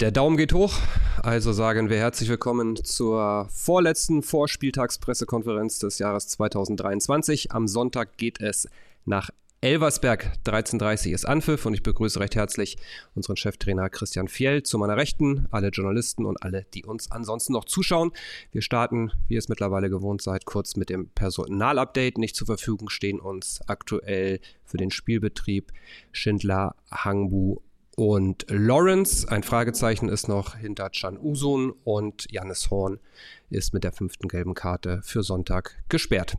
Der Daumen geht hoch, also sagen wir herzlich willkommen zur vorletzten Vorspieltagspressekonferenz des Jahres 2023. Am Sonntag geht es nach Elversberg 13.30 ist Anpfiff und ich begrüße recht herzlich unseren Cheftrainer Christian Fjell zu meiner Rechten, alle Journalisten und alle, die uns ansonsten noch zuschauen. Wir starten, wie ihr es mittlerweile gewohnt seid, kurz mit dem Personalupdate. Nicht zur Verfügung stehen uns aktuell für den Spielbetrieb Schindler, Hangbu und Lawrence. Ein Fragezeichen ist noch hinter Chan Usun und Jannis Horn ist mit der fünften gelben Karte für Sonntag gesperrt.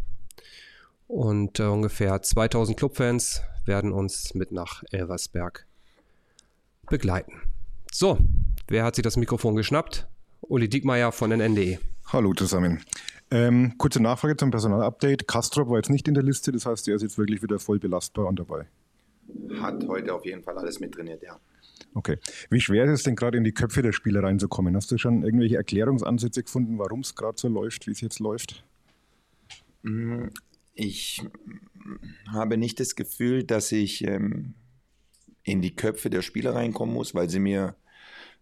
Und äh, ungefähr 2000 Clubfans werden uns mit nach Elversberg begleiten. So, wer hat sich das Mikrofon geschnappt? Uli Diekmeyer von NNDE. Hallo zusammen. Ähm, kurze Nachfrage zum Personalupdate. Kastrop war jetzt nicht in der Liste, das heißt, er ist jetzt wirklich wieder voll belastbar und dabei. Hat heute auf jeden Fall alles mit trainiert, ja. Okay. Wie schwer ist es denn gerade in die Köpfe der Spieler reinzukommen? Hast du schon irgendwelche Erklärungsansätze gefunden, warum es gerade so läuft, wie es jetzt läuft? Mm, ich habe nicht das Gefühl, dass ich ähm, in die Köpfe der Spieler reinkommen muss, weil sie mir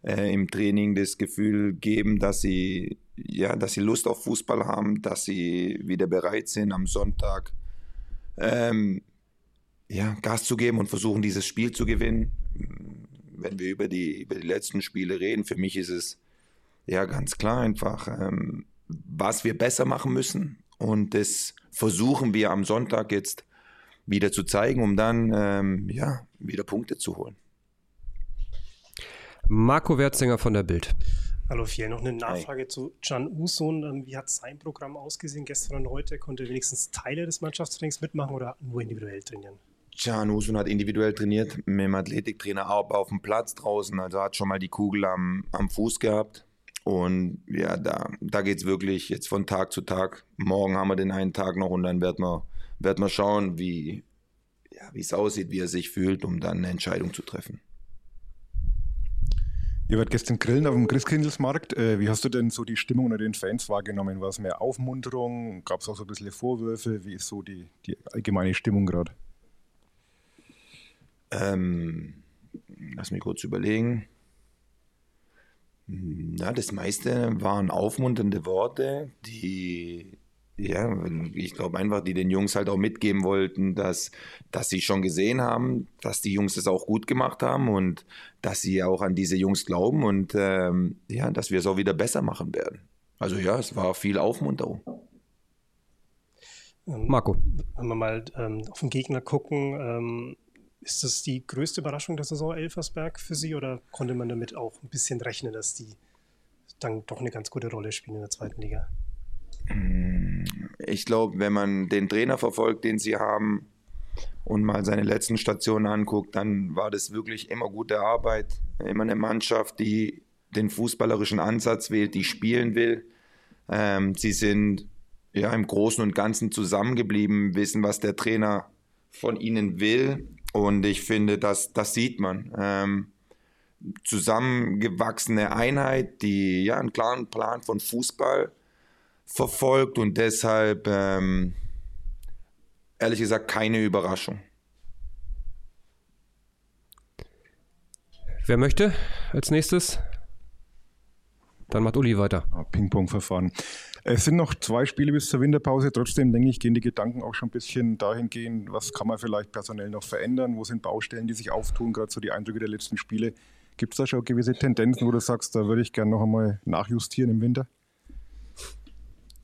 äh, im Training das Gefühl geben, dass sie, ja, dass sie Lust auf Fußball haben, dass sie wieder bereit sind, am Sonntag ähm, ja, Gas zu geben und versuchen, dieses Spiel zu gewinnen. Wenn wir über die, über die letzten Spiele reden, für mich ist es ja ganz klar einfach, ähm, was wir besser machen müssen. Und das versuchen wir am Sonntag jetzt wieder zu zeigen, um dann ähm, ja, wieder Punkte zu holen. Marco Wertzinger von der Bild. Hallo Fiel, noch eine Nachfrage Hi. zu Can Usun. Ähm, wie hat sein Programm ausgesehen gestern und heute? Konnte er wenigstens Teile des Mannschaftstrainings mitmachen oder nur individuell trainieren? Can Usun hat individuell trainiert mit dem Athletiktrainer auch auf dem Platz draußen. Also hat schon mal die Kugel am, am Fuß gehabt. Und ja, da, da geht es wirklich jetzt von Tag zu Tag. Morgen haben wir den einen Tag noch und dann wird man, wird man schauen, wie ja, es aussieht, wie er sich fühlt, um dann eine Entscheidung zu treffen. Ihr wart gestern grillen auf dem Christkindlesmarkt. Äh, wie hast du denn so die Stimmung unter den Fans wahrgenommen? War es mehr Aufmunterung? Gab es auch so ein bisschen Vorwürfe? Wie ist so die, die allgemeine Stimmung gerade? Ähm, lass mich kurz überlegen. Na, das meiste waren aufmunternde Worte, die, ja, ich glaube einfach, die den Jungs halt auch mitgeben wollten, dass, dass sie schon gesehen haben, dass die Jungs das auch gut gemacht haben und dass sie auch an diese Jungs glauben und ähm, ja, dass wir es auch wieder besser machen werden. Also ja, es war viel Aufmunterung. Ähm, Marco. Wenn wir mal ähm, auf den Gegner gucken, ähm, ist das die größte Überraschung der Saison Elversberg für Sie oder konnte man damit auch ein bisschen rechnen, dass die dann doch eine ganz gute Rolle spielen in der zweiten Liga? Ich glaube, wenn man den Trainer verfolgt, den sie haben und mal seine letzten Stationen anguckt, dann war das wirklich immer gute Arbeit. Immer eine Mannschaft, die den fußballerischen Ansatz wählt, die spielen will. Ähm, sie sind ja im Großen und Ganzen zusammengeblieben, wissen, was der Trainer von ihnen will und ich finde, das, das sieht man. Ähm, zusammengewachsene Einheit, die ja einen klaren Plan von Fußball verfolgt und deshalb ähm, ehrlich gesagt keine Überraschung. Wer möchte als nächstes? Dann macht Uli weiter. Ping-Pong-Verfahren. Es sind noch zwei Spiele bis zur Winterpause. Trotzdem denke ich, gehen die Gedanken auch schon ein bisschen dahin gehen, was kann man vielleicht personell noch verändern? Wo sind Baustellen, die sich auftun? Gerade so die Eindrücke der letzten Spiele. Gibt es da schon gewisse Tendenzen, wo du sagst, da würde ich gerne noch einmal nachjustieren im Winter?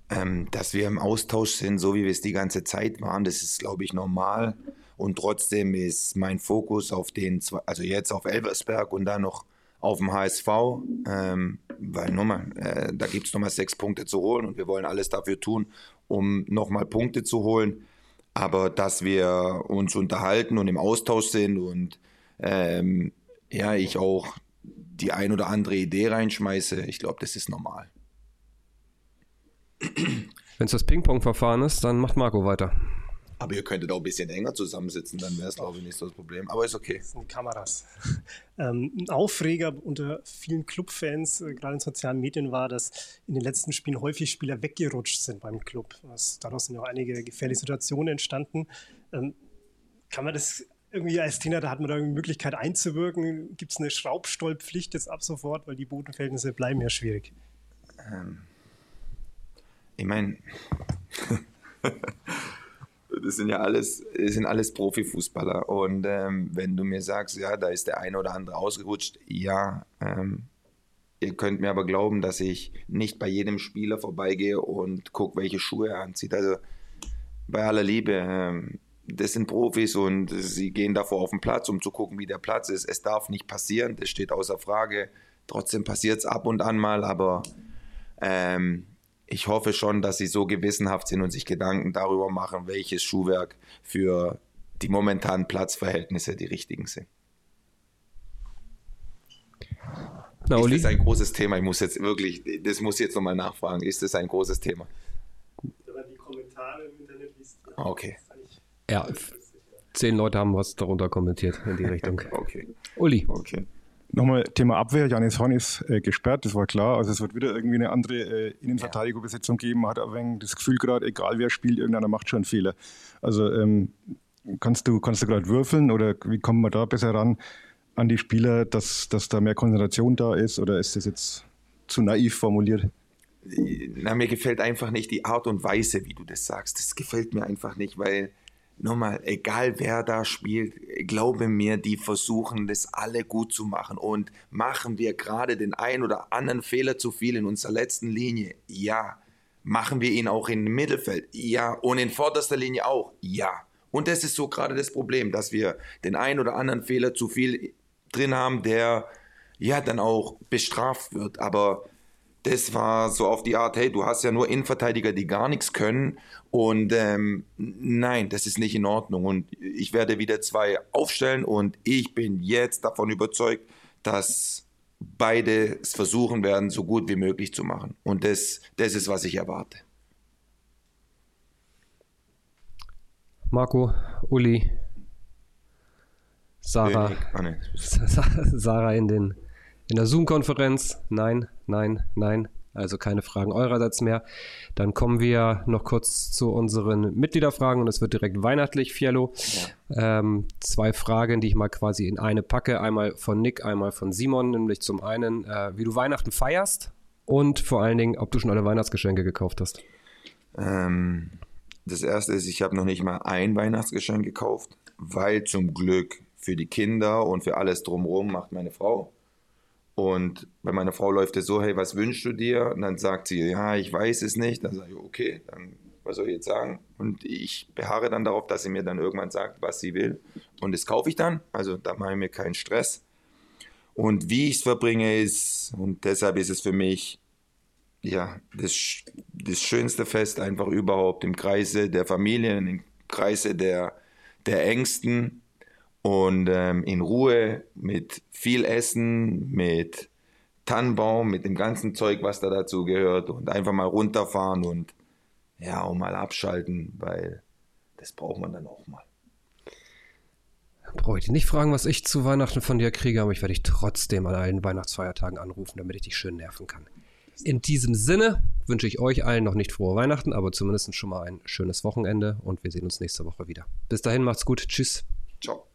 Ähm, dass wir im Austausch sind, so wie wir es die ganze Zeit waren, das ist, glaube ich, normal. Und trotzdem ist mein Fokus auf den, also jetzt auf Elversberg und dann noch auf dem HSV, ähm, weil nochmal, äh, da gibt es nochmal sechs Punkte zu holen und wir wollen alles dafür tun, um nochmal Punkte zu holen. Aber dass wir uns unterhalten und im Austausch sind und ähm, ja, ich auch die ein oder andere Idee reinschmeiße, ich glaube, das ist normal. Wenn es das Ping-Pong-Verfahren ist, dann macht Marco weiter. Aber ihr könntet auch ein bisschen enger zusammensitzen, dann wäre es, glaube ich, nicht so das Problem. Aber ist okay. Das sind die Kameras. ähm, ein Aufreger unter vielen Clubfans, äh, gerade in sozialen Medien, war, dass in den letzten Spielen häufig Spieler weggerutscht sind beim Club. Was, daraus sind ja auch einige gefährliche Situationen entstanden. Ähm, kann man das irgendwie als Trainer, da hat man da eine Möglichkeit einzuwirken. Gibt es eine Schraubstollpflicht jetzt ab sofort, weil die Bodenverhältnisse bleiben ja schwierig? Ähm, ich meine, das sind ja alles, das sind alles Profifußballer. Und ähm, wenn du mir sagst, ja, da ist der eine oder andere ausgerutscht, ja, ähm, ihr könnt mir aber glauben, dass ich nicht bei jedem Spieler vorbeigehe und gucke, welche Schuhe er anzieht. Also bei aller Liebe, ähm, das sind Profis und sie gehen davor auf den Platz, um zu gucken, wie der Platz ist. Es darf nicht passieren, das steht außer Frage. Trotzdem passiert es ab und an mal, aber ähm, ich hoffe schon, dass sie so gewissenhaft sind und sich Gedanken darüber machen, welches Schuhwerk für die momentanen Platzverhältnisse die richtigen sind. Na, ist das ein großes Thema? Ich muss jetzt wirklich, das muss ich jetzt nochmal nachfragen. Ist das ein großes Thema? die Kommentare im Internet liest. Okay. Ja, zehn Leute haben was darunter kommentiert in die Richtung. okay. Uli. Okay. Nochmal Thema Abwehr. Janis Horn ist äh, gesperrt, das war klar. Also es wird wieder irgendwie eine andere äh, Innenverteidigerbesetzung geben. Man hat aber das Gefühl gerade, egal wer spielt, irgendeiner macht schon einen Fehler. Also ähm, kannst du, kannst du gerade würfeln oder wie kommen wir da besser ran an die Spieler, dass, dass da mehr Konzentration da ist oder ist das jetzt zu naiv formuliert? Na, mir gefällt einfach nicht die Art und Weise, wie du das sagst. Das gefällt mir einfach nicht, weil nochmal, egal wer da spielt, glaube mir, die versuchen das alle gut zu machen. Und machen wir gerade den einen oder anderen Fehler zu viel in unserer letzten Linie? Ja. Machen wir ihn auch im Mittelfeld? Ja. Und in vorderster Linie auch? Ja. Und das ist so gerade das Problem, dass wir den einen oder anderen Fehler zu viel drin haben, der ja dann auch bestraft wird. Aber das war so auf die Art, hey, du hast ja nur Innenverteidiger, die gar nichts können. Und ähm, nein, das ist nicht in Ordnung. Und ich werde wieder zwei aufstellen und ich bin jetzt davon überzeugt, dass beide es versuchen werden, so gut wie möglich zu machen. Und das, das ist, was ich erwarte. Marco, Uli, Sarah, ah. Sarah in den in der Zoom-Konferenz, nein, nein, nein. Also keine Fragen eurerseits mehr. Dann kommen wir noch kurz zu unseren Mitgliederfragen und es wird direkt weihnachtlich, Fiello. Ja. Ähm, zwei Fragen, die ich mal quasi in eine packe. Einmal von Nick, einmal von Simon. Nämlich zum einen, äh, wie du Weihnachten feierst und vor allen Dingen, ob du schon alle Weihnachtsgeschenke gekauft hast. Ähm, das erste ist, ich habe noch nicht mal ein Weihnachtsgeschenk gekauft, weil zum Glück für die Kinder und für alles drumherum macht meine Frau. Und bei meiner Frau läuft es so, hey, was wünschst du dir? Und dann sagt sie, ja, ich weiß es nicht. Dann sage ich, okay, dann was soll ich jetzt sagen? Und ich beharre dann darauf, dass sie mir dann irgendwann sagt, was sie will. Und das kaufe ich dann. Also da mache ich mir keinen Stress. Und wie ich es verbringe, ist, und deshalb ist es für mich, ja, das, das schönste Fest einfach überhaupt im Kreise der Familien, im Kreise der, der Ängsten und ähm, in Ruhe mit viel Essen, mit Tannenbaum, mit dem ganzen Zeug, was da dazu gehört und einfach mal runterfahren und ja, auch mal abschalten, weil das braucht man dann auch mal. Brauche ich dich nicht fragen, was ich zu Weihnachten von dir kriege, aber ich werde dich trotzdem an allen Weihnachtsfeiertagen anrufen, damit ich dich schön nerven kann. In diesem Sinne wünsche ich euch allen noch nicht frohe Weihnachten, aber zumindest schon mal ein schönes Wochenende und wir sehen uns nächste Woche wieder. Bis dahin, macht's gut. Tschüss. Ciao.